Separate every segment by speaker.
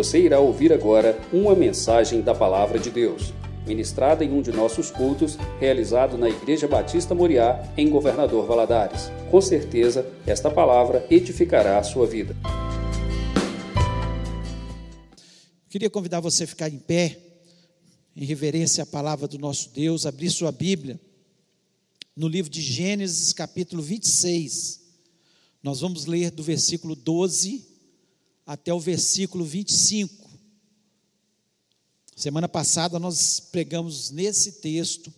Speaker 1: Você irá ouvir agora uma mensagem da Palavra de Deus, ministrada em um de nossos cultos, realizado na Igreja Batista Moriá, em Governador Valadares. Com certeza, esta palavra edificará a sua vida.
Speaker 2: Queria convidar você a ficar em pé, em reverência à palavra do nosso Deus, abrir sua Bíblia no livro de Gênesis, capítulo 26. Nós vamos ler do versículo 12 até o versículo 25. Semana passada nós pregamos nesse texto,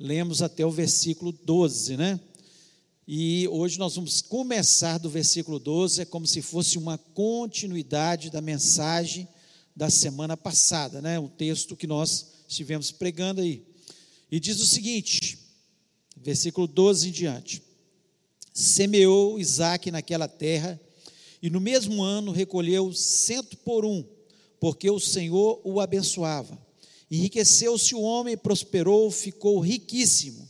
Speaker 2: lemos até o versículo 12, né? E hoje nós vamos começar do versículo 12, é como se fosse uma continuidade da mensagem da semana passada, né? Um texto que nós estivemos pregando aí. E diz o seguinte: versículo 12 em diante. Semeou Isaac naquela terra, e no mesmo ano recolheu cento por um, porque o Senhor o abençoava. Enriqueceu-se o homem, prosperou, ficou riquíssimo.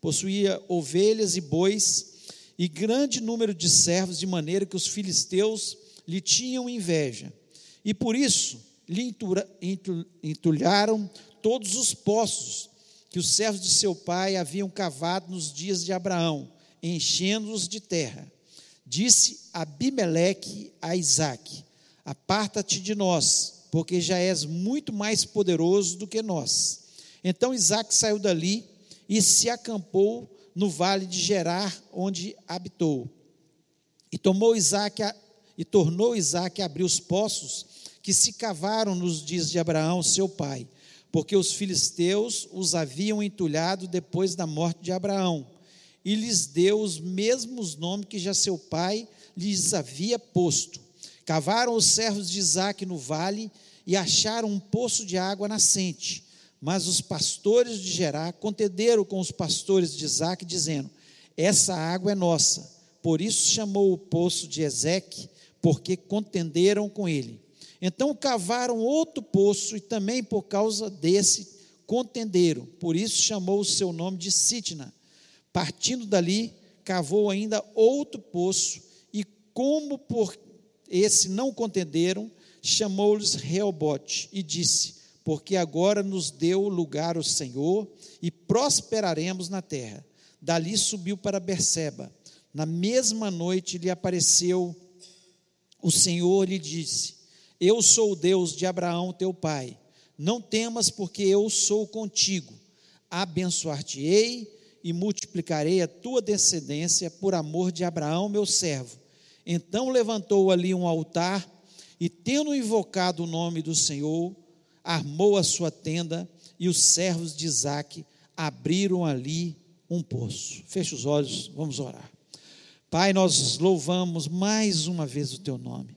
Speaker 2: Possuía ovelhas e bois, e grande número de servos, de maneira que os filisteus lhe tinham inveja. E por isso lhe entulharam todos os poços que os servos de seu pai haviam cavado nos dias de Abraão, enchendo-os de terra. Disse Abimeleque a Isaac: Aparta-te de nós, porque já és muito mais poderoso do que nós. Então Isaac saiu dali e se acampou no vale de Gerar, onde habitou. E tomou Isaac a, e tornou Isaac a abrir os poços que se cavaram nos dias de Abraão, seu pai porque os filisteus os haviam entulhado depois da morte de Abraão, e lhes deu os mesmos nomes que já seu pai lhes havia posto. Cavaram os servos de Isaac no vale e acharam um poço de água nascente. Mas os pastores de Gerá contenderam com os pastores de Isaac, dizendo: Essa água é nossa. Por isso chamou o poço de Ezeque, porque contenderam com ele. Então cavaram outro poço e também por causa desse contenderam. Por isso chamou o seu nome de Sitna. Partindo dali, cavou ainda outro poço e como por esse não contenderam, chamou-lhes Reobote e disse: Porque agora nos deu lugar o Senhor e prosperaremos na terra. Dali subiu para Berseba. Na mesma noite lhe apareceu o Senhor lhe disse: eu sou o Deus de Abraão, teu pai. Não temas, porque eu sou contigo. Abençoar-te-ei e multiplicarei a tua descendência por amor de Abraão, meu servo. Então levantou ali um altar e, tendo invocado o nome do Senhor, armou a sua tenda e os servos de Isaac abriram ali um poço. Feche os olhos, vamos orar. Pai, nós louvamos mais uma vez o teu nome.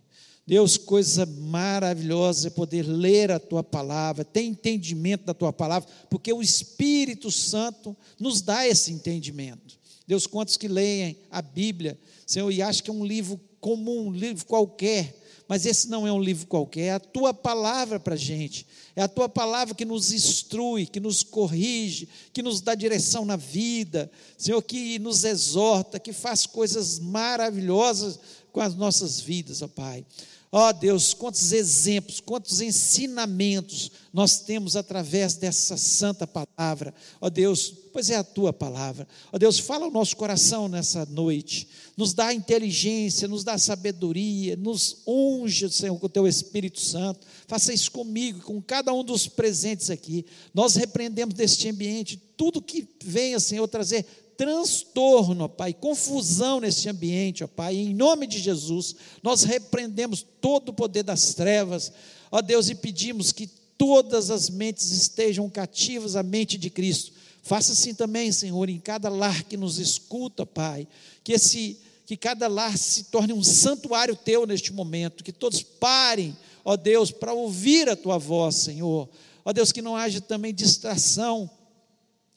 Speaker 2: Deus, coisa maravilhosa é poder ler a tua palavra, ter entendimento da tua palavra, porque o Espírito Santo nos dá esse entendimento. Deus, quantos que leem a Bíblia, Senhor, e acham que é um livro comum, um livro qualquer, mas esse não é um livro qualquer, é a tua palavra para a gente, é a tua palavra que nos instrui, que nos corrige, que nos dá direção na vida, Senhor, que nos exorta, que faz coisas maravilhosas com as nossas vidas, ó Pai. Ó oh, Deus, quantos exemplos, quantos ensinamentos nós temos através dessa santa palavra. Ó oh, Deus, pois é a tua palavra. Ó oh, Deus, fala ao nosso coração nessa noite. Nos dá inteligência, nos dá sabedoria, nos unge, Senhor, com o teu Espírito Santo. Faça isso comigo, com cada um dos presentes aqui. Nós repreendemos deste ambiente tudo que venha, Senhor, trazer transtorno, ó Pai, confusão nesse ambiente, ó Pai, em nome de Jesus, nós repreendemos todo o poder das trevas, ó Deus, e pedimos que todas as mentes estejam cativas à mente de Cristo. Faça assim também, Senhor, em cada lar que nos escuta, Pai, que esse que cada lar se torne um santuário teu neste momento, que todos parem, ó Deus, para ouvir a tua voz, Senhor. Ó Deus, que não haja também distração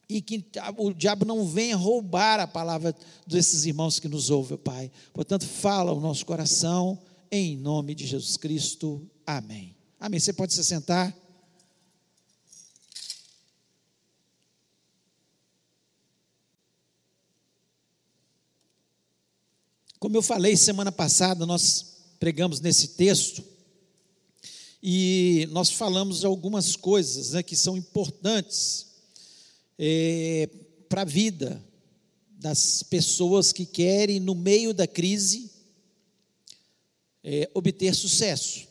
Speaker 2: e que o diabo não venha roubar a palavra desses irmãos que nos ouvem, Pai. Portanto, fala o nosso coração, em nome de Jesus Cristo. Amém. Amém. Você pode se sentar. Como eu falei semana passada, nós pregamos nesse texto, E nós falamos algumas coisas né, que são importantes é, para a vida das pessoas que querem, no meio da crise, é, obter sucesso.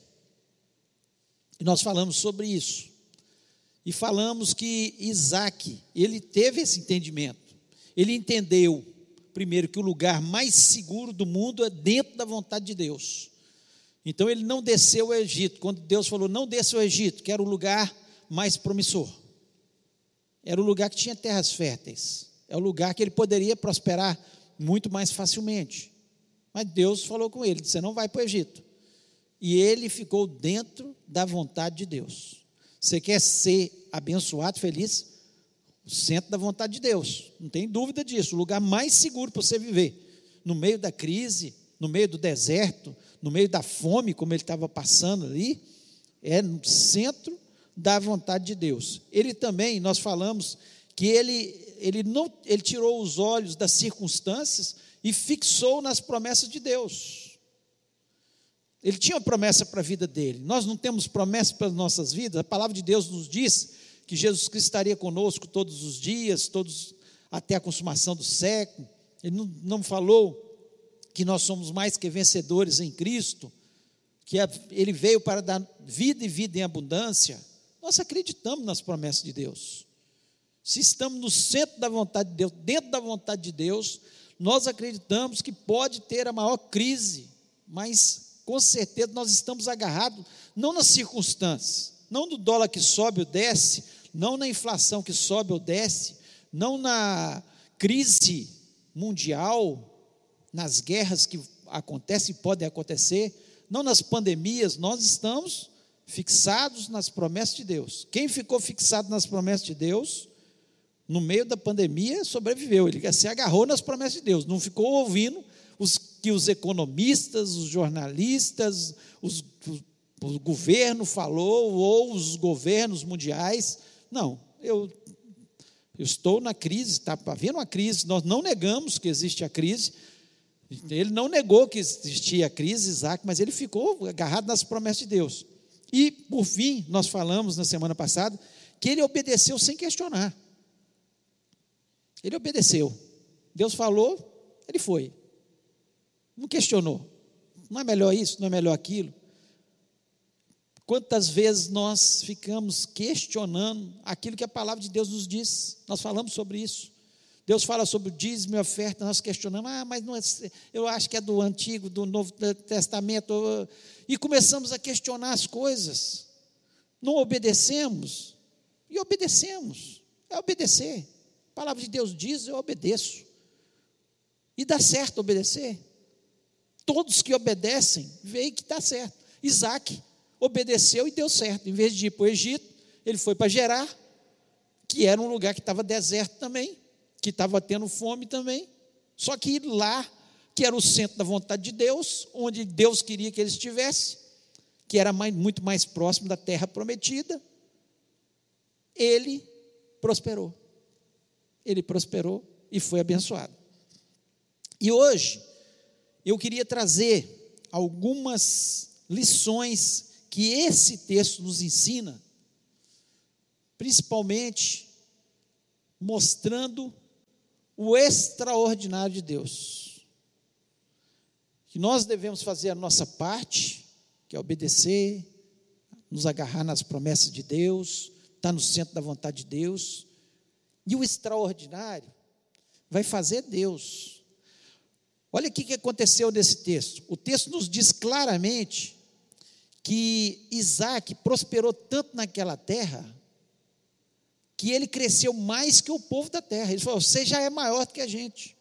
Speaker 2: E nós falamos sobre isso. E falamos que Isaac, ele teve esse entendimento. Ele entendeu, primeiro, que o lugar mais seguro do mundo é dentro da vontade de Deus. Então ele não desceu ao Egito. Quando Deus falou, não desça ao Egito, que era o lugar mais promissor. Era o lugar que tinha terras férteis. É o lugar que ele poderia prosperar muito mais facilmente. Mas Deus falou com ele: você não vai para o Egito. E ele ficou dentro da vontade de Deus. Você quer ser abençoado, feliz? O centro da vontade de Deus, não tem dúvida disso. O lugar mais seguro para você viver, no meio da crise, no meio do deserto, no meio da fome, como ele estava passando ali, é no centro da vontade de Deus. Ele também, nós falamos que ele, ele não, ele tirou os olhos das circunstâncias e fixou nas promessas de Deus. Ele tinha uma promessa para a vida dele. Nós não temos promessa para as nossas vidas. A palavra de Deus nos diz que Jesus Cristo estaria conosco todos os dias, todos até a consumação do século. Ele não, não falou que nós somos mais que vencedores em Cristo, que Ele veio para dar vida e vida em abundância. Nós acreditamos nas promessas de Deus. Se estamos no centro da vontade de Deus, dentro da vontade de Deus, nós acreditamos que pode ter a maior crise, mas com certeza nós estamos agarrados, não nas circunstâncias, não no dólar que sobe ou desce, não na inflação que sobe ou desce, não na crise mundial, nas guerras que acontecem e podem acontecer, não nas pandemias, nós estamos fixados nas promessas de Deus. Quem ficou fixado nas promessas de Deus, no meio da pandemia, sobreviveu. Ele se agarrou nas promessas de Deus, não ficou ouvindo os que os economistas, os jornalistas, os, o governo falou, ou os governos mundiais. Não, eu, eu estou na crise, está havendo uma crise, nós não negamos que existe a crise, ele não negou que existia a crise, Isaac, mas ele ficou agarrado nas promessas de Deus. E, por fim, nós falamos na semana passada que ele obedeceu sem questionar. Ele obedeceu. Deus falou, ele foi. Não questionou. Não é melhor isso, não é melhor aquilo. Quantas vezes nós ficamos questionando aquilo que a palavra de Deus nos diz? Nós falamos sobre isso. Deus fala sobre o dízimo e oferta, nós questionamos, ah, mas não é, eu acho que é do Antigo, do Novo Testamento, e começamos a questionar as coisas, não obedecemos, e obedecemos, é obedecer, a palavra de Deus diz, eu obedeço, e dá certo obedecer, todos que obedecem, veem que dá certo, Isaac obedeceu e deu certo, em vez de ir para o Egito, ele foi para Gerar, que era um lugar que estava deserto também, que estava tendo fome também. Só que lá, que era o centro da vontade de Deus, onde Deus queria que ele estivesse, que era mais, muito mais próximo da terra prometida, ele prosperou. Ele prosperou e foi abençoado. E hoje, eu queria trazer algumas lições que esse texto nos ensina, principalmente mostrando o extraordinário de Deus. Que nós devemos fazer a nossa parte, que é obedecer, nos agarrar nas promessas de Deus, estar tá no centro da vontade de Deus. E o extraordinário vai fazer Deus. Olha o que aconteceu nesse texto. O texto nos diz claramente que Isaac prosperou tanto naquela terra que ele cresceu mais que o povo da terra. Ele falou: Você já é maior do que a gente.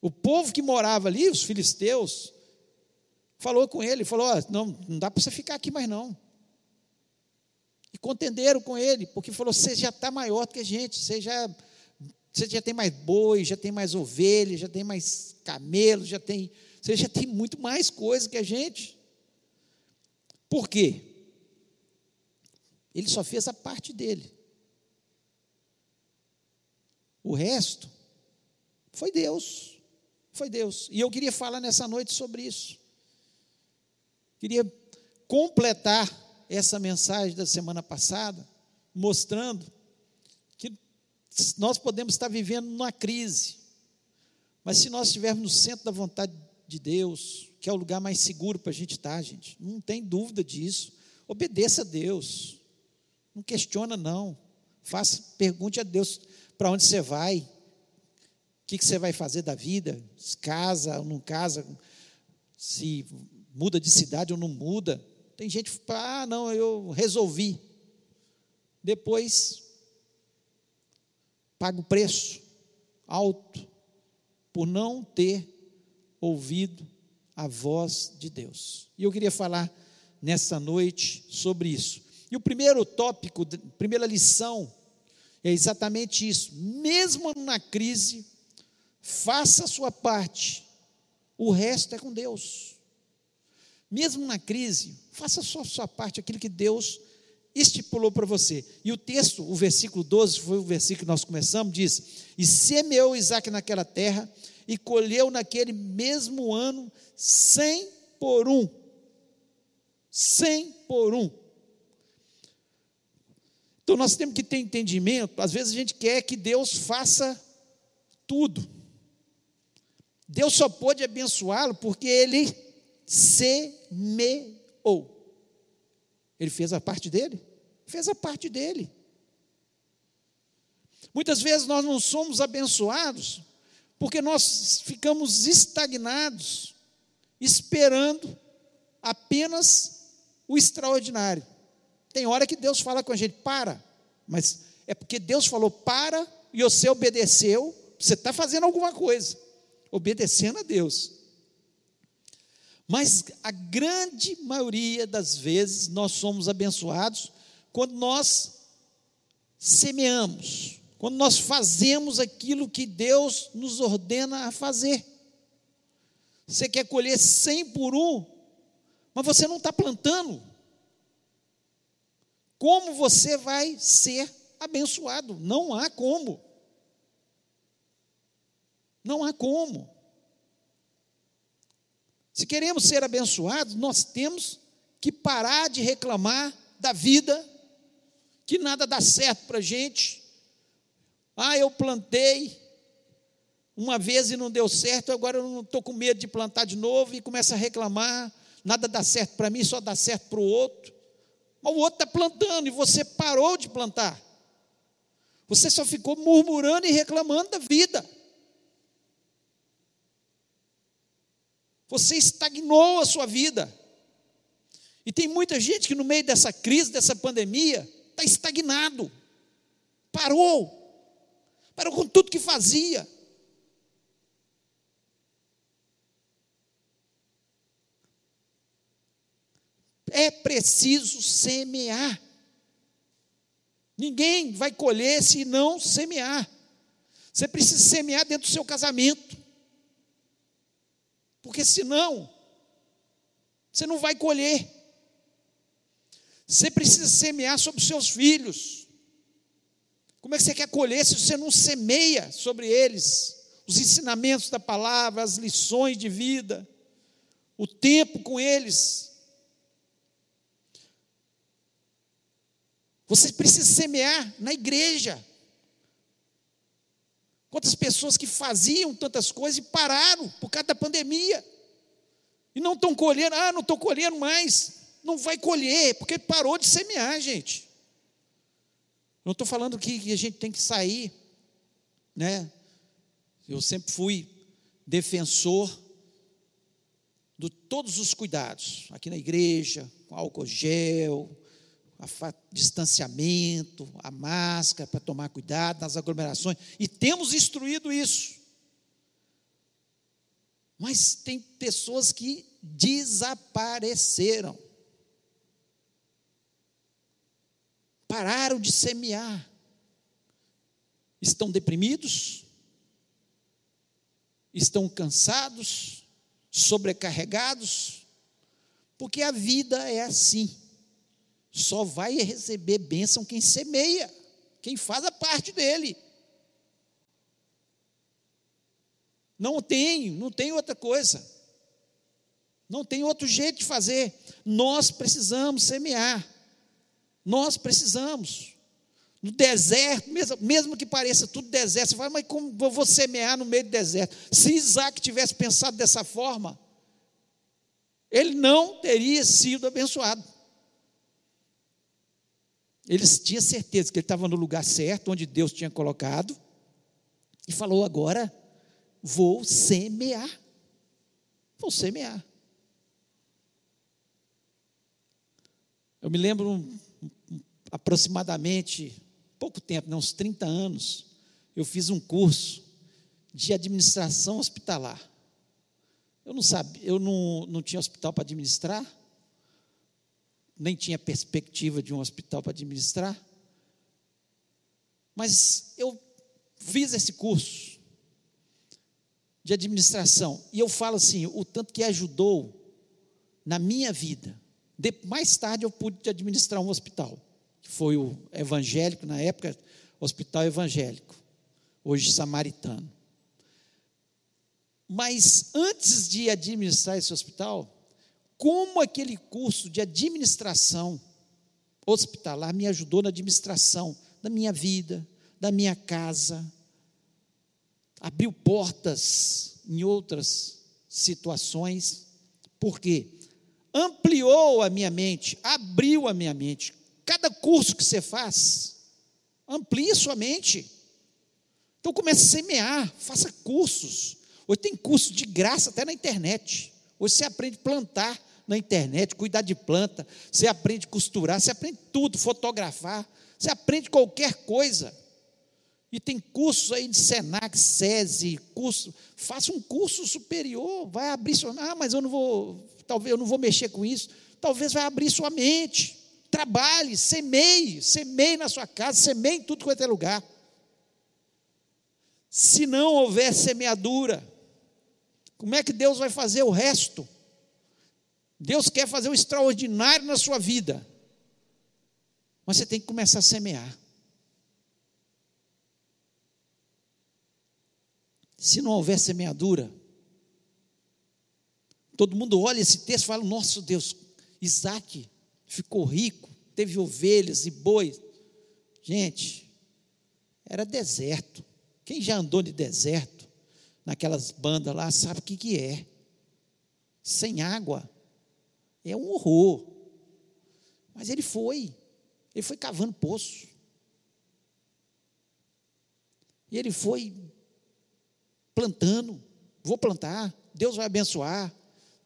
Speaker 2: O povo que morava ali, os filisteus, falou com ele: falou, oh, não, não dá para você ficar aqui mais não. E contenderam com ele, porque falou: Você já está maior do que a gente, você já, você já tem mais boi, já tem mais ovelhas, já tem mais camelos, já tem, você já tem muito mais coisa que a gente. Por quê? Ele só fez a parte dele. O resto foi Deus. Foi Deus. E eu queria falar nessa noite sobre isso. Queria completar essa mensagem da semana passada, mostrando que nós podemos estar vivendo numa crise, mas se nós estivermos no centro da vontade de Deus, que é o lugar mais seguro para a gente estar, gente, não tem dúvida disso. Obedeça a Deus, não questiona, não. Faça, pergunte a Deus para onde você vai, que, que você vai fazer da vida, se casa ou não casa, se muda de cidade ou não muda. Tem gente que fala, ah, não, eu resolvi. Depois, paga o preço alto por não ter ouvido a voz de Deus. E eu queria falar nessa noite sobre isso. E o primeiro tópico, primeira lição, é exatamente isso. Mesmo na crise, faça a sua parte, o resto é com Deus. Mesmo na crise, faça só a sua parte, aquilo que Deus estipulou para você. E o texto, o versículo 12, foi o versículo que nós começamos, diz: E semeou Isaac naquela terra, e colheu naquele mesmo ano cem por um. Cem por um. Então nós temos que ter entendimento. Às vezes a gente quer que Deus faça tudo. Deus só pode abençoá-lo porque ele semeou. Ele fez a parte dele? Fez a parte dele. Muitas vezes nós não somos abençoados porque nós ficamos estagnados, esperando apenas o extraordinário. Tem hora que Deus fala com a gente, para, mas é porque Deus falou para e você obedeceu, você está fazendo alguma coisa, obedecendo a Deus. Mas a grande maioria das vezes nós somos abençoados quando nós semeamos, quando nós fazemos aquilo que Deus nos ordena a fazer. Você quer colher 100 por um, mas você não está plantando. Como você vai ser abençoado? Não há como. Não há como. Se queremos ser abençoados, nós temos que parar de reclamar da vida, que nada dá certo para a gente, ah, eu plantei uma vez e não deu certo, agora eu estou com medo de plantar de novo e começa a reclamar. Nada dá certo para mim, só dá certo para o outro. Mas o outro está plantando e você parou de plantar. Você só ficou murmurando e reclamando da vida. Você estagnou a sua vida. E tem muita gente que no meio dessa crise, dessa pandemia, está estagnado. Parou parou com tudo que fazia. É preciso semear. Ninguém vai colher se não semear. Você precisa semear dentro do seu casamento. Porque senão, você não vai colher. Você precisa semear sobre os seus filhos. Como é que você quer colher se você não semeia sobre eles os ensinamentos da palavra, as lições de vida, o tempo com eles? Você precisa semear na igreja. Quantas pessoas que faziam tantas coisas e pararam por causa da pandemia. E não estão colhendo, ah, não estou colhendo mais. Não vai colher, porque parou de semear, gente. Não estou falando que, a gente tem que sair, né? Eu sempre fui defensor de todos os cuidados, aqui na igreja, com álcool gel, distanciamento, a máscara para tomar cuidado nas aglomerações, e temos instruído isso. Mas tem pessoas que desapareceram. pararam de semear, estão deprimidos, estão cansados, sobrecarregados, porque a vida é assim. Só vai receber bênção quem semeia, quem faz a parte dele. Não tem, não tem outra coisa. Não tem outro jeito de fazer. Nós precisamos semear. Nós precisamos. No deserto, mesmo, mesmo que pareça tudo deserto, você fala, mas como eu vou semear no meio do deserto? Se Isaac tivesse pensado dessa forma, ele não teria sido abençoado. Ele tinha certeza que ele estava no lugar certo, onde Deus tinha colocado, e falou: agora vou semear. Vou semear. Eu me lembro aproximadamente pouco tempo, né, uns 30 anos, eu fiz um curso de administração hospitalar. Eu não sabia, eu não, não tinha hospital para administrar, nem tinha perspectiva de um hospital para administrar, mas eu fiz esse curso de administração e eu falo assim, o tanto que ajudou na minha vida. De, mais tarde eu pude administrar um hospital que foi o evangélico, na época, hospital evangélico, hoje samaritano. Mas antes de administrar esse hospital, como aquele curso de administração hospitalar me ajudou na administração da minha vida, da minha casa, abriu portas em outras situações, porque ampliou a minha mente, abriu a minha mente, Cada curso que você faz, amplie sua mente. Então comece a semear, faça cursos. Hoje tem curso de graça até na internet. Hoje você aprende a plantar na internet, cuidar de planta, você aprende costurar, você aprende tudo, fotografar, você aprende qualquer coisa. E tem cursos aí de Senac, SESI, curso, faça um curso superior, vai abrir sua, ah, mas eu não vou, talvez eu não vou mexer com isso. Talvez vai abrir sua mente. Trabalhe, semeie, semeie na sua casa, semeie em tudo quanto é lugar. Se não houver semeadura, como é que Deus vai fazer o resto? Deus quer fazer o extraordinário na sua vida, mas você tem que começar a semear. Se não houver semeadura, todo mundo olha esse texto e fala: Nosso Deus, Isaac ficou rico, teve ovelhas e bois. Gente, era deserto. Quem já andou de deserto, naquelas bandas lá, sabe o que, que é. Sem água. É um horror. Mas ele foi. Ele foi cavando poço. E ele foi plantando. Vou plantar. Deus vai abençoar.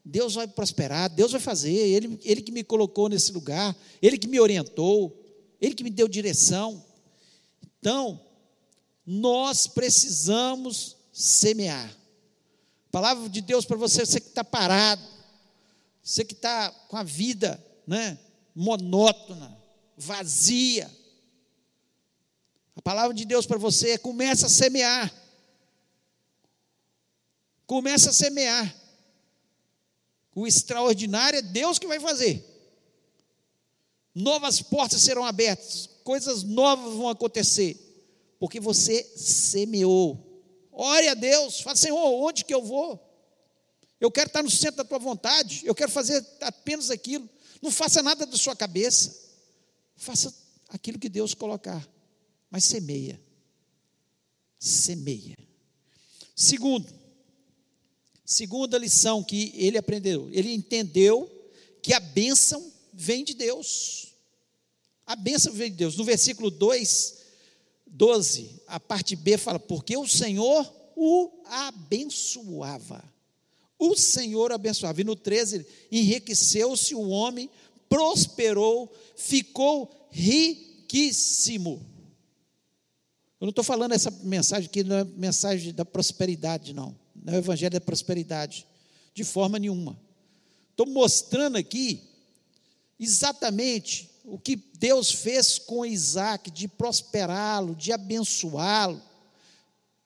Speaker 2: Deus vai prosperar, Deus vai fazer, Ele, Ele que me colocou nesse lugar, Ele que me orientou, Ele que me deu direção. Então, nós precisamos semear. Palavra de Deus para você, você que está parado, você que está com a vida né, monótona, vazia. A palavra de Deus para você é: começa a semear. Começa a semear. O extraordinário é Deus que vai fazer. Novas portas serão abertas, coisas novas vão acontecer, porque você semeou. Ore a Deus, fala, Senhor, onde que eu vou? Eu quero estar no centro da tua vontade, eu quero fazer apenas aquilo. Não faça nada da sua cabeça, faça aquilo que Deus colocar, mas semeia. Semeia. Segundo, Segunda lição que ele aprendeu, ele entendeu que a bênção vem de Deus. A bênção vem de Deus. No versículo 2, 12, a parte B fala: Porque o Senhor o abençoava. O Senhor abençoava. E no 13, enriqueceu-se o homem, prosperou, ficou riquíssimo. Eu não estou falando essa mensagem aqui, não é mensagem da prosperidade, não não é o evangelho da prosperidade, de forma nenhuma. Estou mostrando aqui exatamente o que Deus fez com Isaac, de prosperá-lo, de abençoá-lo.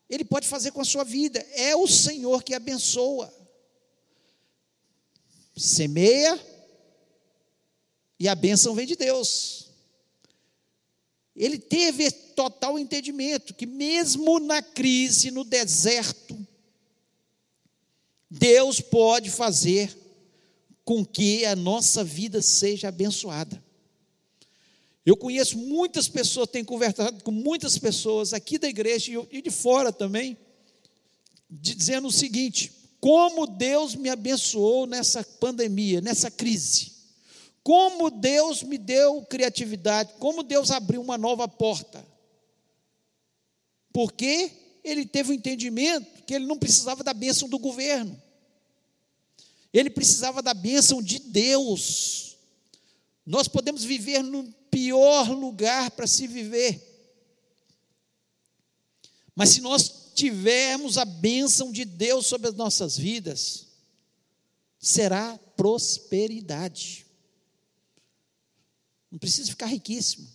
Speaker 2: Ele pode fazer com a sua vida, é o Senhor que abençoa. Semeia e a bênção vem de Deus. Ele teve total entendimento que, mesmo na crise, no deserto, Deus pode fazer com que a nossa vida seja abençoada. Eu conheço muitas pessoas, tenho conversado com muitas pessoas aqui da igreja e de fora também, dizendo o seguinte: como Deus me abençoou nessa pandemia, nessa crise, como Deus me deu criatividade, como Deus abriu uma nova porta. Porque ele teve o entendimento que ele não precisava da bênção do governo, ele precisava da bênção de Deus. Nós podemos viver no pior lugar para se viver. Mas se nós tivermos a bênção de Deus sobre as nossas vidas, será prosperidade. Não precisa ficar riquíssimo,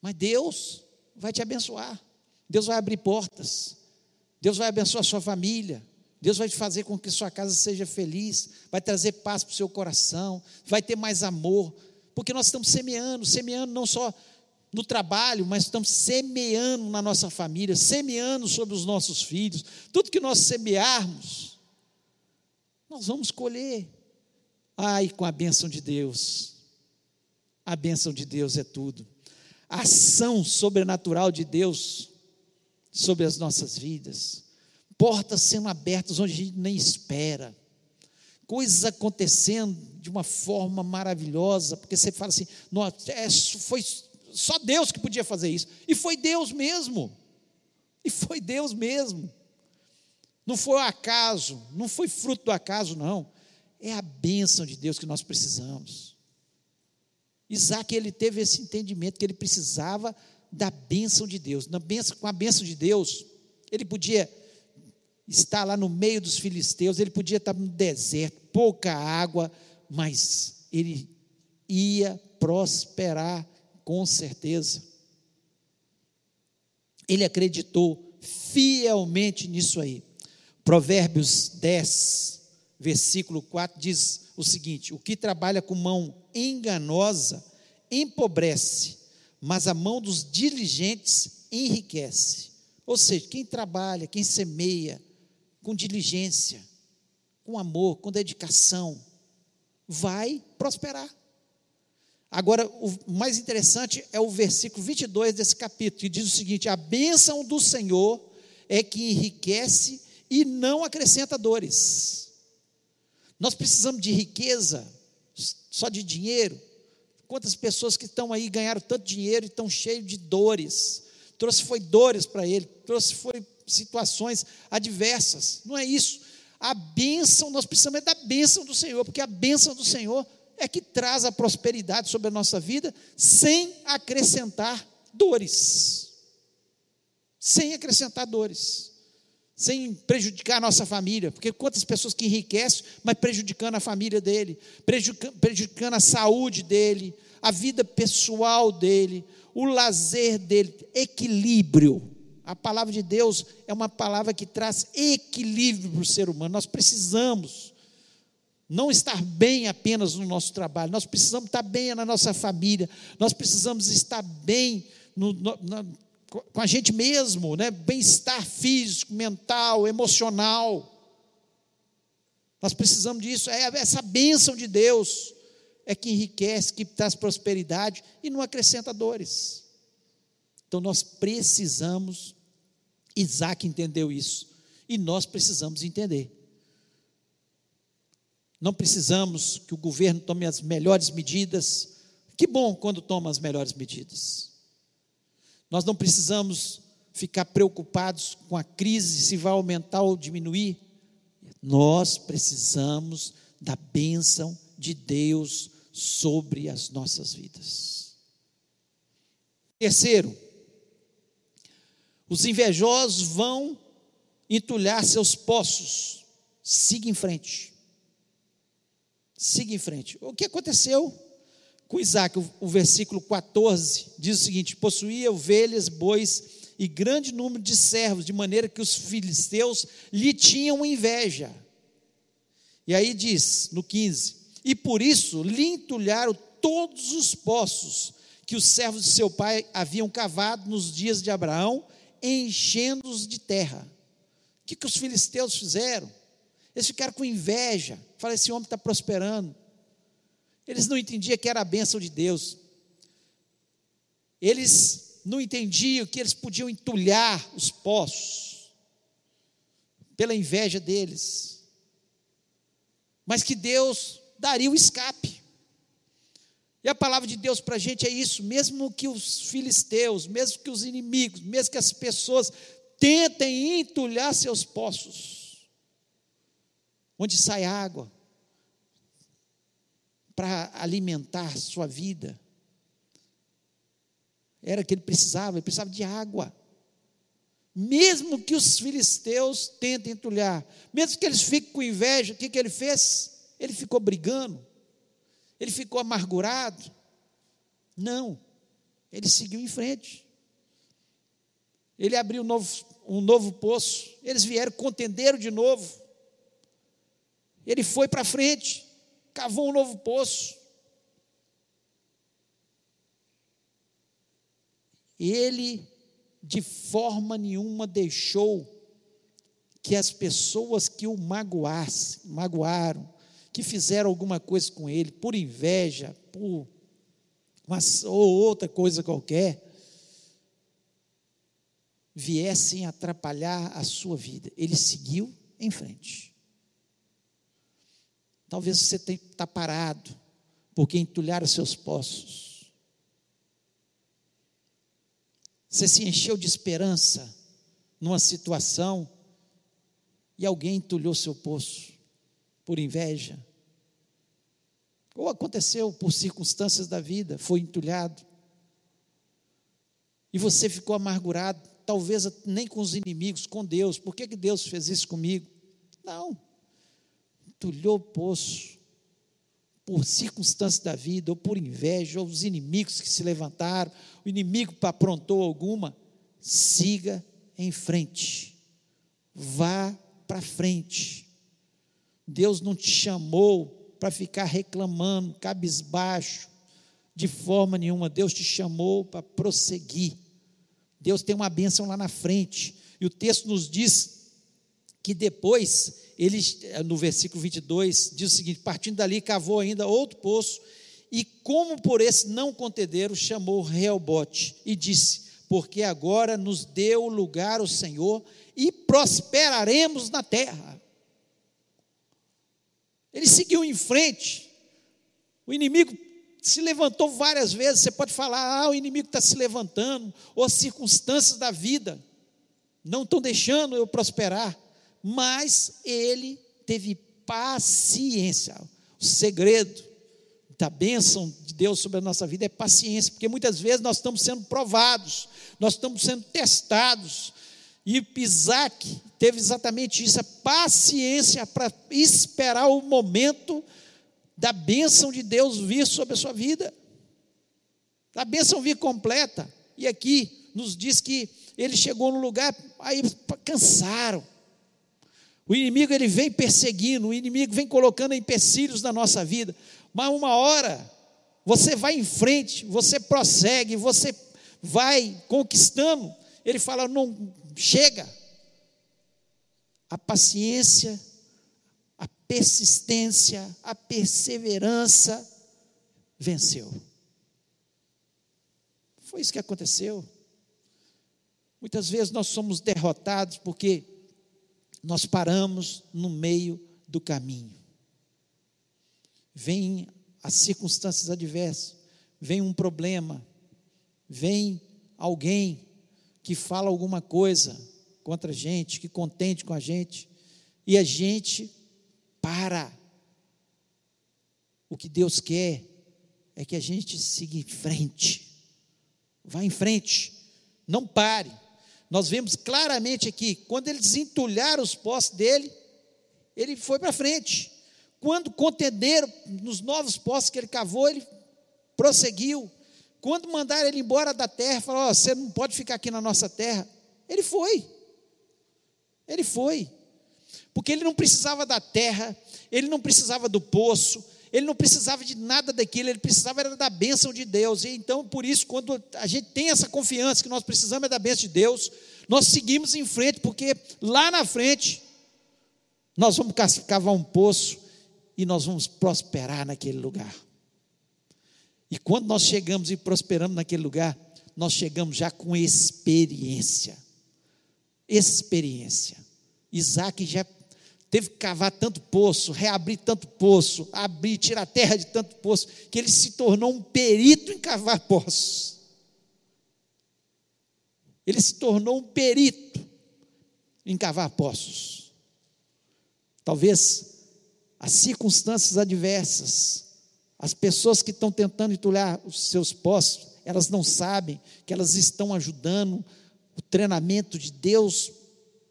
Speaker 2: mas Deus vai te abençoar, Deus vai abrir portas, Deus vai abençoar a sua família, Deus vai fazer com que sua casa seja feliz, vai trazer paz para o seu coração, vai ter mais amor, porque nós estamos semeando, semeando não só no trabalho, mas estamos semeando na nossa família, semeando sobre os nossos filhos. Tudo que nós semearmos, nós vamos colher. Ai, com a bênção de Deus. A bênção de Deus é tudo. A ação sobrenatural de Deus sobre as nossas vidas. Portas sendo abertas onde a gente nem espera coisas acontecendo de uma forma maravilhosa, porque você fala assim, é, foi só Deus que podia fazer isso, e foi Deus mesmo, e foi Deus mesmo, não foi o acaso, não foi fruto do acaso, não, é a bênção de Deus que nós precisamos. Isaac, ele teve esse entendimento que ele precisava da bênção de Deus, na bênção, com a bênção de Deus, ele podia estar lá no meio dos filisteus, ele podia estar no deserto, pouca água, mas ele ia prosperar com certeza. Ele acreditou fielmente nisso aí. Provérbios 10, versículo 4 diz o seguinte: O que trabalha com mão enganosa empobrece, mas a mão dos diligentes enriquece. Ou seja, quem trabalha, quem semeia, com diligência, com amor, com dedicação, vai prosperar. Agora, o mais interessante é o versículo 22 desse capítulo, que diz o seguinte: A bênção do Senhor é que enriquece e não acrescenta dores. Nós precisamos de riqueza, só de dinheiro. Quantas pessoas que estão aí ganharam tanto dinheiro e estão cheios de dores? Trouxe foi dores para ele, trouxe foi situações adversas. Não é isso. A bênção, nós precisamos é da bênção do Senhor, porque a bênção do Senhor é que traz a prosperidade sobre a nossa vida sem acrescentar dores. Sem acrescentar dores. Sem prejudicar a nossa família, porque quantas pessoas que enriquecem, mas prejudicando a família dele, prejudicando, a saúde dele, a vida pessoal dele, o lazer dele, equilíbrio. A palavra de Deus é uma palavra que traz equilíbrio para o ser humano. Nós precisamos não estar bem apenas no nosso trabalho, nós precisamos estar bem na nossa família, nós precisamos estar bem no, no, na, com a gente mesmo, né? bem-estar físico, mental, emocional. Nós precisamos disso, é essa bênção de Deus é que enriquece, que traz prosperidade e não acrescenta dores. Então nós precisamos Isaac entendeu isso. E nós precisamos entender. Não precisamos que o governo tome as melhores medidas. Que bom quando toma as melhores medidas. Nós não precisamos ficar preocupados com a crise, se vai aumentar ou diminuir. Nós precisamos da bênção de Deus sobre as nossas vidas. Terceiro, os invejosos vão entulhar seus poços. Siga em frente. Siga em frente. O que aconteceu com Isaac? O, versículo 14 diz o seguinte: possuía ovelhas, bois e grande número de servos, de maneira que os filisteus lhe tinham inveja. E aí diz, no 15: E por isso lhe entulharam todos os poços que os servos de seu pai haviam cavado nos dias de Abraão enchendo-os de terra. O que, que os filisteus fizeram? Eles ficaram com inveja. Falaram: esse homem está prosperando. Eles não entendiam que era a bênção de Deus. Eles não entendiam que eles podiam entulhar os poços pela inveja deles. Mas que Deus daria o escape. E a palavra de Deus para a gente é isso: mesmo que os filisteus, mesmo que os inimigos, mesmo que as pessoas tentem entulhar seus poços, onde sai água para alimentar sua vida, era que ele precisava, ele precisava de água. Mesmo que os filisteus tentem entulhar, mesmo que eles fiquem com inveja, o que, que ele fez? Ele ficou brigando ele ficou amargurado? Não. Ele seguiu em frente. Ele abriu um novo, um novo poço. Eles vieram, contenderam de novo. Ele foi para frente, cavou um novo poço. Ele, de forma nenhuma, deixou que as pessoas que o magoassem, magoaram, que fizeram alguma coisa com ele, por inveja, por uma, ou outra coisa qualquer, viessem atrapalhar a sua vida. Ele seguiu em frente. Talvez você está parado, porque entulharam seus poços. Você se encheu de esperança numa situação e alguém entulhou seu poço por inveja, ou aconteceu por circunstâncias da vida, foi entulhado, e você ficou amargurado, talvez nem com os inimigos, com Deus. Por que, que Deus fez isso comigo? Não. Entulhou o poço por circunstâncias da vida, ou por inveja, ou os inimigos que se levantaram, o inimigo aprontou alguma, siga em frente, vá para frente. Deus não te chamou para ficar reclamando, cabisbaixo, de forma nenhuma. Deus te chamou para prosseguir. Deus tem uma bênção lá na frente. E o texto nos diz que depois, ele, no versículo 22, diz o seguinte: partindo dali, cavou ainda outro poço, e como por esse não contenderam, chamou Reobote e disse: Porque agora nos deu lugar o Senhor e prosperaremos na terra. Ele seguiu em frente. O inimigo se levantou várias vezes. Você pode falar, ah, o inimigo está se levantando, ou as circunstâncias da vida não estão deixando eu prosperar. Mas ele teve paciência. O segredo da bênção de Deus sobre a nossa vida é paciência, porque muitas vezes nós estamos sendo provados, nós estamos sendo testados, e Isaac teve exatamente isso, a paciência para esperar o momento da bênção de Deus vir sobre a sua vida, da bênção vir completa. E aqui nos diz que ele chegou no lugar, aí cansaram. O inimigo ele vem perseguindo, o inimigo vem colocando empecilhos na nossa vida, mas uma hora você vai em frente, você prossegue, você vai conquistando. Ele fala: não, chega. A paciência, a persistência, a perseverança venceu. Foi isso que aconteceu. Muitas vezes nós somos derrotados porque nós paramos no meio do caminho. Vem as circunstâncias adversas, vem um problema, vem alguém que fala alguma coisa contra a gente, que contente com a gente, e a gente para. O que Deus quer é que a gente siga em frente. Vá em frente, não pare. Nós vemos claramente aqui, quando eles entulharam os postos dele, ele foi para frente. Quando contenderam nos novos postos que ele cavou, ele prosseguiu. Quando mandaram ele embora da terra, falaram: oh, você não pode ficar aqui na nossa terra. Ele foi. Ele foi. Porque ele não precisava da terra, ele não precisava do poço, ele não precisava de nada daquilo, ele precisava era da bênção de Deus. E então, por isso, quando a gente tem essa confiança que nós precisamos é da bênção de Deus, nós seguimos em frente, porque lá na frente Nós vamos cavar um poço e nós vamos prosperar naquele lugar. E quando nós chegamos e prosperamos naquele lugar, nós chegamos já com experiência. Experiência. Isaac já teve que cavar tanto poço, reabrir tanto poço, abrir, tirar terra de tanto poço, que ele se tornou um perito em cavar poços. Ele se tornou um perito em cavar poços. Talvez as circunstâncias adversas, as pessoas que estão tentando entulhar os seus poços, elas não sabem que elas estão ajudando o treinamento de Deus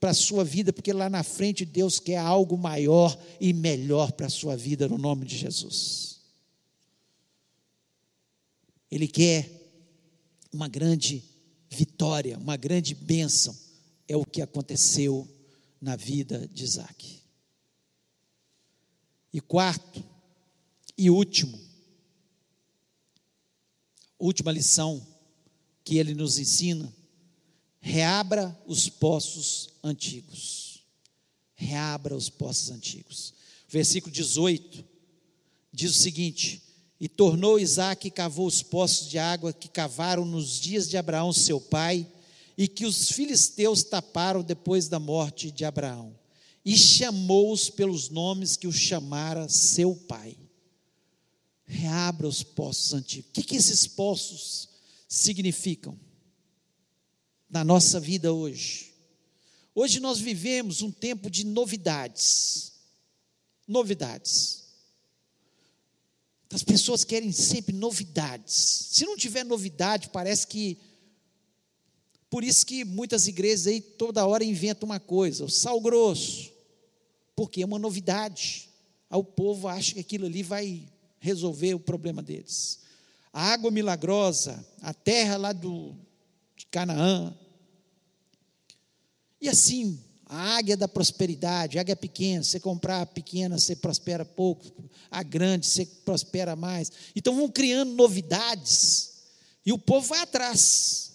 Speaker 2: para a sua vida, porque lá na frente Deus quer algo maior e melhor para a sua vida, no nome de Jesus. Ele quer uma grande vitória, uma grande bênção, é o que aconteceu na vida de Isaac. E quarto e último, última lição que ele nos ensina, reabra os poços antigos. Reabra os poços antigos. Versículo 18 diz o seguinte: E tornou Isaac e cavou os poços de água que cavaram nos dias de Abraão, seu pai, e que os filisteus taparam depois da morte de Abraão e chamou-os pelos nomes que o chamara seu pai. Reabra os poços antigos. O que, que esses poços significam na nossa vida hoje? Hoje nós vivemos um tempo de novidades. Novidades. As pessoas querem sempre novidades. Se não tiver novidade, parece que por isso que muitas igrejas aí toda hora inventam uma coisa, o sal grosso, porque é uma novidade. Aí o povo acha que aquilo ali vai resolver o problema deles. A água milagrosa, a terra lá do, de Canaã. E assim, a águia da prosperidade, a águia pequena, você comprar a pequena, você prospera pouco, a grande, você prospera mais. Então vão criando novidades, e o povo vai atrás.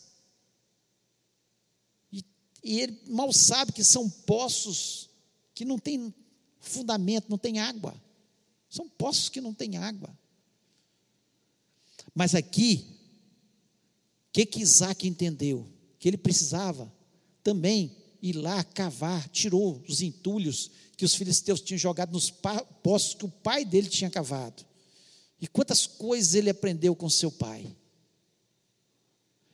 Speaker 2: E, e ele mal sabe que são poços que não tem fundamento, não tem água. São poços que não têm água. Mas aqui, o que, que Isaac entendeu? Que ele precisava também ir lá cavar, tirou os entulhos que os filisteus tinham jogado nos poços que o pai dele tinha cavado. E quantas coisas ele aprendeu com seu pai.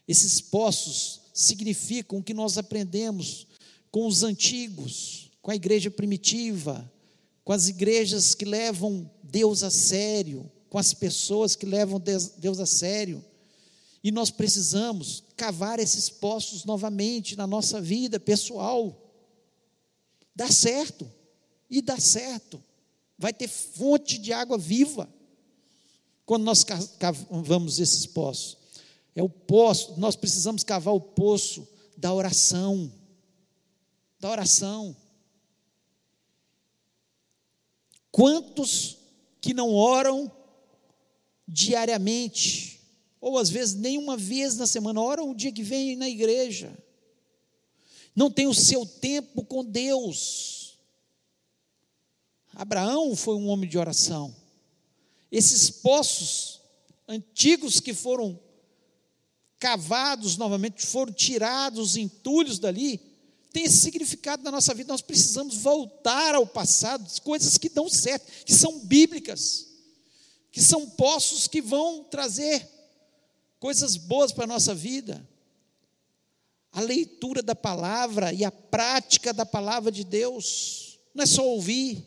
Speaker 2: Esses poços significam o que nós aprendemos com os antigos com a igreja primitiva, com as igrejas que levam Deus a sério, com as pessoas que levam Deus a sério. E nós precisamos cavar esses poços novamente na nossa vida pessoal. Dá certo, e dá certo. Vai ter fonte de água viva quando nós cavamos esses poços. É o poço, nós precisamos cavar o poço da oração. Da oração. Quantos que não oram diariamente, ou às vezes nem uma vez na semana, oram o dia que vem na igreja, não tem o seu tempo com Deus. Abraão foi um homem de oração. Esses poços antigos que foram cavados novamente, foram tirados os entulhos dali, tem esse significado na nossa vida. Nós precisamos voltar ao passado, coisas que dão certo, que são bíblicas, que são poços que vão trazer coisas boas para a nossa vida. A leitura da palavra e a prática da palavra de Deus, não é só ouvir,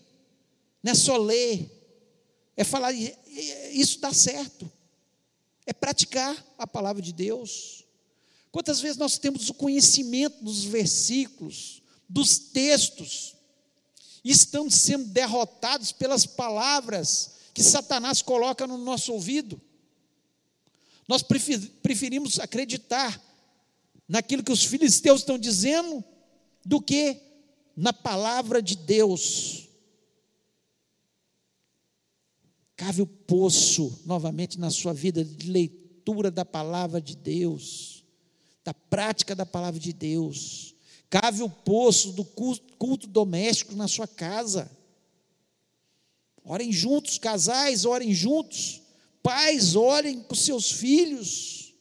Speaker 2: não é só ler, é falar, isso dá certo, é praticar a palavra de Deus. Quantas vezes nós temos o conhecimento dos versículos, dos textos, e estamos sendo derrotados pelas palavras que Satanás coloca no nosso ouvido? Nós preferimos acreditar naquilo que os filisteus estão dizendo do que na palavra de Deus. Cave o poço novamente na sua vida de leitura da palavra de Deus da prática da palavra de Deus. Cave o poço do culto doméstico na sua casa. Orem juntos, casais, orem juntos. Pais, orem os seus filhos.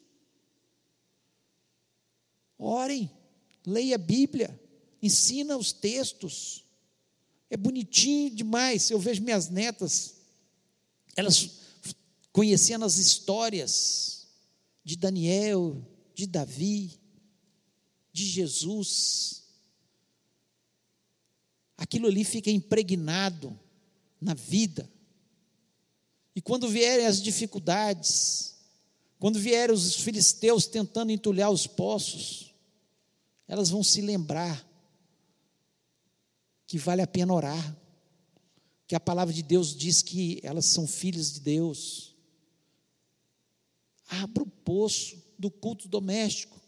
Speaker 2: Orem, leia a Bíblia, ensina os textos. É bonitinho demais. Eu vejo minhas netas, elas conhecendo as histórias de Daniel, de Davi, de Jesus. Aquilo ali fica impregnado na vida. E quando vierem as dificuldades, quando vierem os filisteus tentando entulhar os poços, elas vão se lembrar que vale a pena orar, que a palavra de Deus diz que elas são filhas de Deus. Abra o poço do culto doméstico,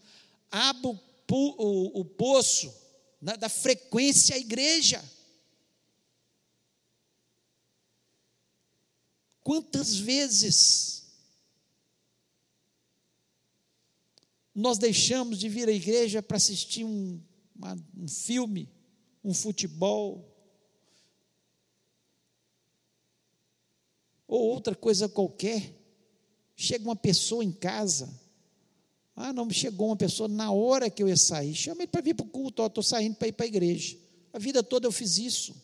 Speaker 2: abra o, o, o poço da, da frequência à igreja. Quantas vezes nós deixamos de vir à igreja para assistir um, uma, um filme, um futebol, ou outra coisa qualquer. Chega uma pessoa em casa, ah, não, chegou uma pessoa na hora que eu ia sair, chama ele para vir para o culto, estou saindo para ir para a igreja. A vida toda eu fiz isso.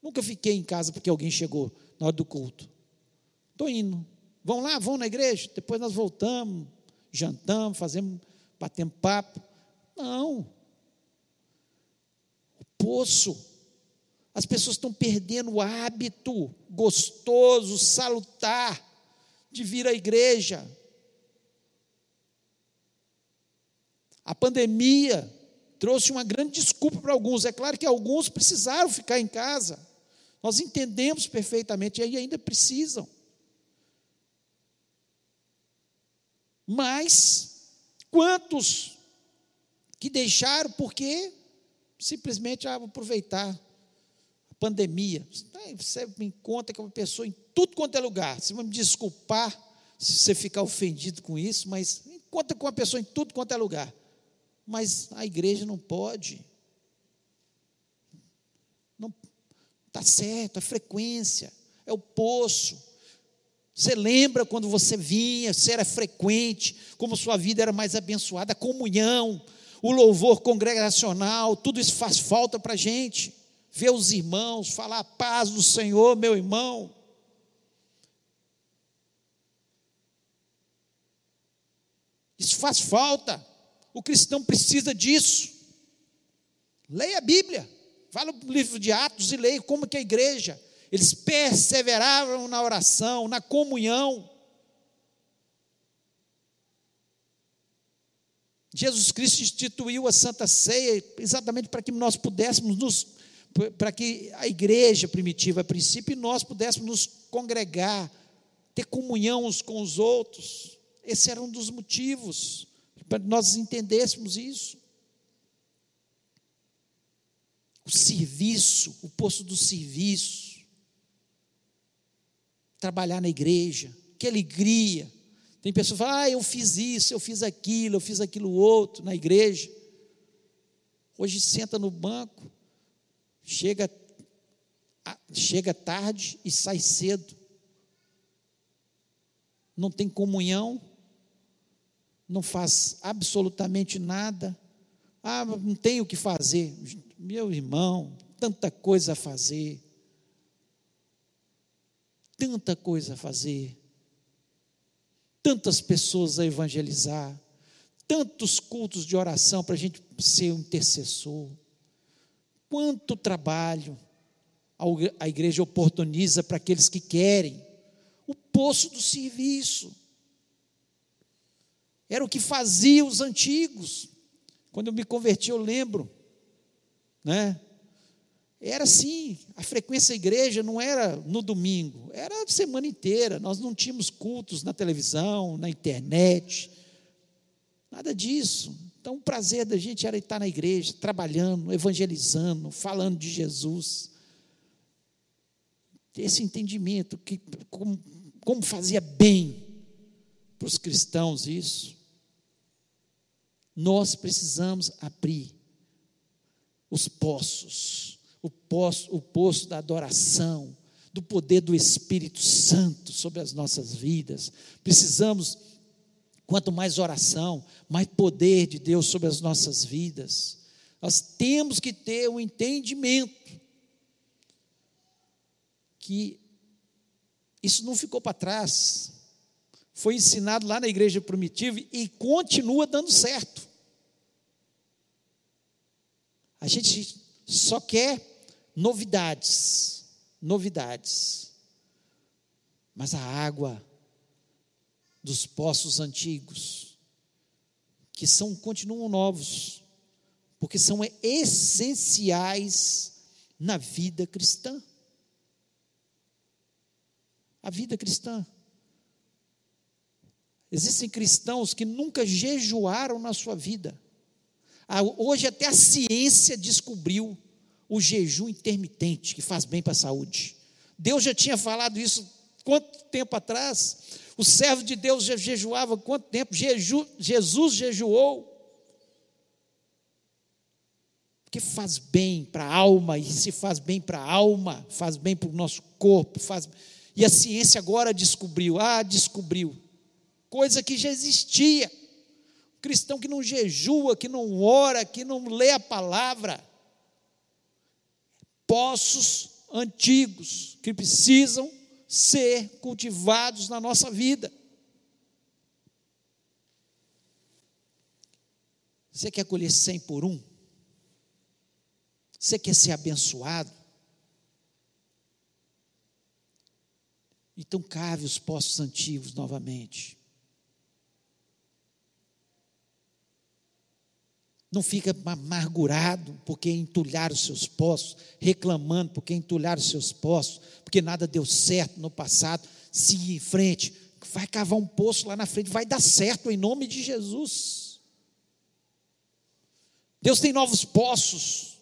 Speaker 2: Nunca fiquei em casa porque alguém chegou na hora do culto. Estou indo. Vão lá, vão na igreja, depois nós voltamos, jantamos, fazemos, batemos papo. Não. O poço. As pessoas estão perdendo o hábito gostoso, salutar, de vir à igreja. A pandemia trouxe uma grande desculpa para alguns. É claro que alguns precisaram ficar em casa. Nós entendemos perfeitamente e ainda precisam. Mas quantos que deixaram porque simplesmente ah, vou aproveitar a pandemia. Você me encontra com uma pessoa em tudo quanto é lugar. Você vai me desculpar se você ficar ofendido com isso, mas encontra com uma pessoa em tudo quanto é lugar. Mas a igreja não pode. Não está certo, a frequência, é o poço. Você lembra quando você vinha, você era frequente, como sua vida era mais abençoada, a comunhão, o louvor congregacional, tudo isso faz falta para a gente. Ver os irmãos, falar a paz do Senhor, meu irmão. Isso faz falta. O cristão precisa disso. Leia a Bíblia. Fala o livro de Atos e leia como que a igreja eles perseveravam na oração, na comunhão. Jesus Cristo instituiu a Santa Ceia exatamente para que nós pudéssemos nos, para que a igreja primitiva, a princípio, nós pudéssemos nos congregar, ter comunhão uns com os outros. Esse era um dos motivos, para nós entendêssemos isso. O serviço, o posto do serviço trabalhar na igreja, que alegria. Tem pessoas que falam, ah, eu fiz isso, eu fiz aquilo, eu fiz aquilo outro na igreja. Hoje senta no banco, chega, chega tarde e sai cedo. Não tem comunhão, não faz absolutamente nada. Ah, não tem o que fazer. Meu irmão, tanta coisa a fazer tanta coisa a fazer, tantas pessoas a evangelizar, tantos cultos de oração para a gente ser um intercessor. Quanto trabalho a igreja oportuniza para aqueles que querem. O poço do serviço. Era o que faziam os antigos. Quando eu me converti, eu lembro, né? Era assim, a frequência da igreja não era no domingo, era a semana inteira. Nós não tínhamos cultos na televisão, na internet, nada disso. Então, o prazer da gente era estar na igreja, trabalhando, evangelizando, falando de Jesus. Ter esse entendimento, que, como, como fazia bem para os cristãos isso. Nós precisamos abrir os poços, o poço, o poço da adoração, do poder do Espírito Santo sobre as nossas vidas. Precisamos, quanto mais oração, mais poder de Deus sobre as nossas vidas. Nós temos que ter o um entendimento que isso não ficou para trás. Foi ensinado lá na igreja primitiva e continua dando certo. A gente só quer novidades, novidades. Mas a água dos poços antigos, que são continuam novos, porque são essenciais na vida cristã. A vida cristã. Existem cristãos que nunca jejuaram na sua vida. Ah, hoje até a ciência descobriu o jejum intermitente, que faz bem para a saúde. Deus já tinha falado isso quanto tempo atrás? O servo de Deus já jejuava quanto tempo? Jeju, Jesus jejuou. Porque faz bem para a alma, e se faz bem para a alma, faz bem para o nosso corpo, faz. E a ciência agora descobriu, ah, descobriu, coisa que já existia. Cristão que não jejua, que não ora, que não lê a palavra, poços antigos que precisam ser cultivados na nossa vida. Você quer colher 100 por um? Você quer ser abençoado? Então cave os poços antigos novamente. Não fica amargurado porque entulharam os seus poços, reclamando porque entulharam os seus poços, porque nada deu certo no passado. Siga em frente, vai cavar um poço lá na frente, vai dar certo em nome de Jesus. Deus tem novos poços.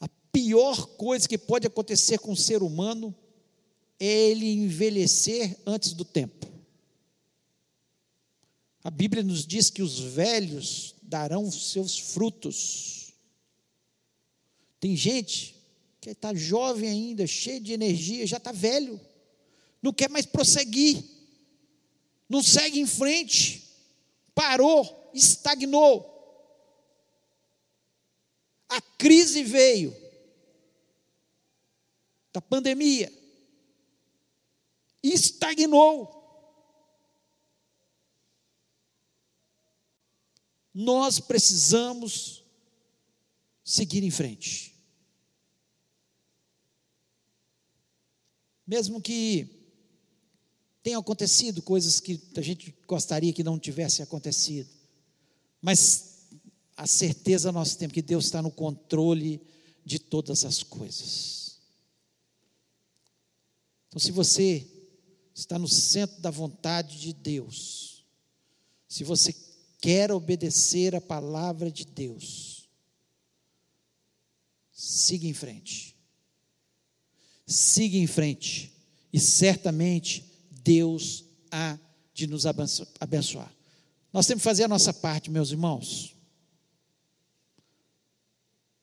Speaker 2: A pior coisa que pode acontecer com o ser humano é ele envelhecer antes do tempo. A Bíblia nos diz que os velhos darão seus frutos. Tem gente que está jovem ainda, cheio de energia, já está velho, não quer mais prosseguir, não segue em frente, parou, estagnou. A crise veio da pandemia, estagnou. Nós precisamos seguir em frente. Mesmo que tenham acontecido coisas que a gente gostaria que não tivesse acontecido, mas a certeza nós temos que Deus está no controle de todas as coisas. Então, se você está no centro da vontade de Deus, se você quer obedecer a palavra de Deus, siga em frente. Siga em frente. E certamente Deus há de nos abençoar. Nós temos que fazer a nossa parte, meus irmãos.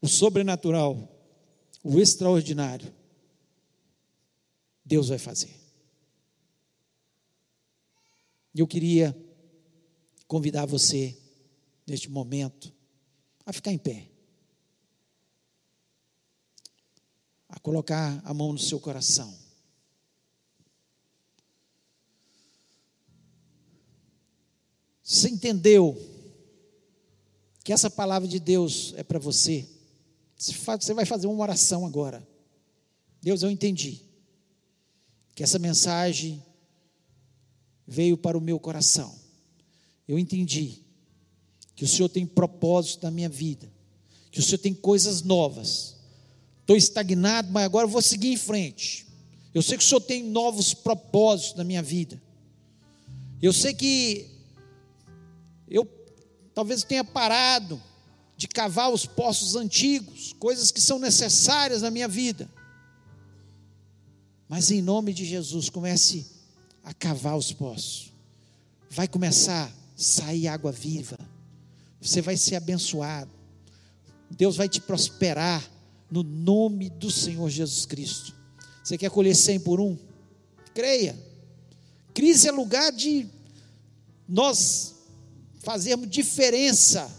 Speaker 2: O sobrenatural, o extraordinário, Deus vai fazer. Eu queria convidar você, neste momento, a ficar em pé, a colocar a mão no seu coração. Você entendeu que essa palavra de Deus é para você? Você vai fazer uma oração agora. Deus, eu entendi que essa mensagem veio para o meu coração eu entendi que o Senhor tem propósito na minha vida, que o Senhor tem coisas novas. Estou estagnado, mas agora vou seguir em frente. Eu sei que o Senhor tem novos propósitos na minha vida. Eu sei que eu talvez tenha parado de cavar os poços antigos, coisas que são necessárias na minha vida. Mas em nome de Jesus, comece a cavar os poços. Vai começar sair água viva, Você vai ser abençoado. Deus vai te prosperar no nome do Senhor Jesus Cristo. Você quer colher 100 por um? Creia. Crise é lugar de nós fazermos diferença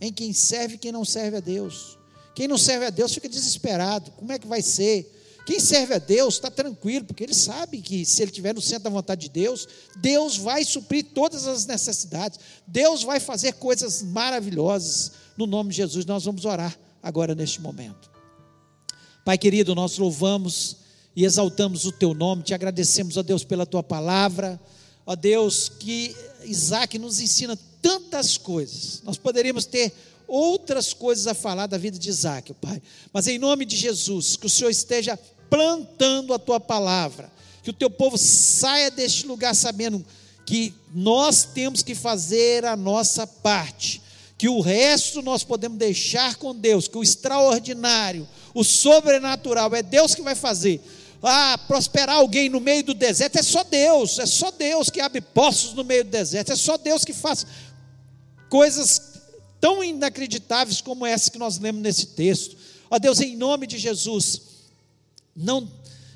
Speaker 2: em quem serve e quem não serve a Deus. Quem não serve a Deus fica desesperado. Como é que vai ser? Quem serve a Deus está tranquilo, porque ele sabe que se ele estiver no centro da vontade de Deus, Deus vai suprir todas as necessidades, Deus vai fazer coisas maravilhosas. No nome de Jesus, nós vamos orar agora neste momento. Pai querido, nós louvamos e exaltamos o teu nome, te agradecemos, ó Deus, pela tua palavra, ó Deus, que Isaac nos ensina tantas coisas, nós poderíamos ter outras coisas a falar da vida de Isaac, Pai, mas em nome de Jesus, que o Senhor esteja plantando a tua palavra, que o teu povo saia deste lugar sabendo que nós temos que fazer a nossa parte, que o resto nós podemos deixar com Deus, que o extraordinário, o sobrenatural é Deus que vai fazer. Ah, prosperar alguém no meio do deserto é só Deus, é só Deus que abre poços no meio do deserto, é só Deus que faz coisas tão inacreditáveis como essa que nós lemos nesse texto. Ó Deus, em nome de Jesus, não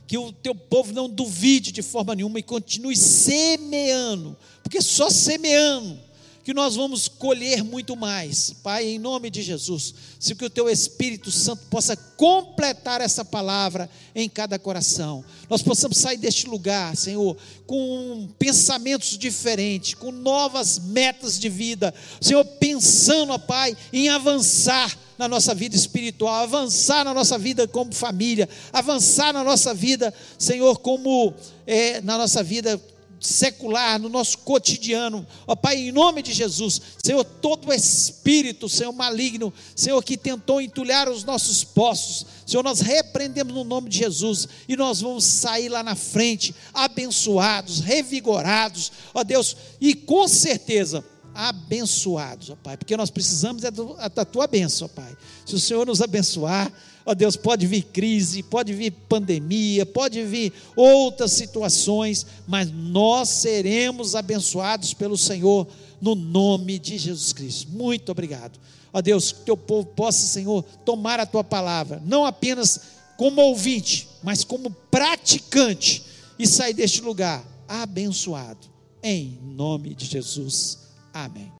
Speaker 2: que o teu povo não duvide de forma nenhuma e continue semeando, porque só semeando que nós vamos colher muito mais. Pai, em nome de Jesus, se que o teu Espírito Santo possa completar essa palavra em cada coração. Nós possamos sair deste lugar, Senhor, com pensamentos diferentes, com novas metas de vida. Senhor, pensando, ó Pai, em avançar na nossa vida espiritual, avançar na nossa vida como família, avançar na nossa vida, Senhor, como é, na nossa vida secular, no nosso cotidiano. Ó Pai, em nome de Jesus, Senhor, todo espírito, Senhor, maligno, Senhor, que tentou entulhar os nossos poços, Senhor, nós repreendemos no nome de Jesus e nós vamos sair lá na frente, abençoados, revigorados, ó Deus, e com certeza abençoados, ó Pai, porque nós precisamos é da tua bênção, ó Pai. Se o Senhor nos abençoar, Ó Deus, pode vir crise, pode vir pandemia, pode vir outras situações, mas nós seremos abençoados pelo Senhor no nome de Jesus Cristo. Muito obrigado. Ó Deus, que teu povo possa, Senhor, tomar a tua palavra, não apenas como ouvinte, mas como praticante e sair deste lugar abençoado. Em nome de Jesus. Amém.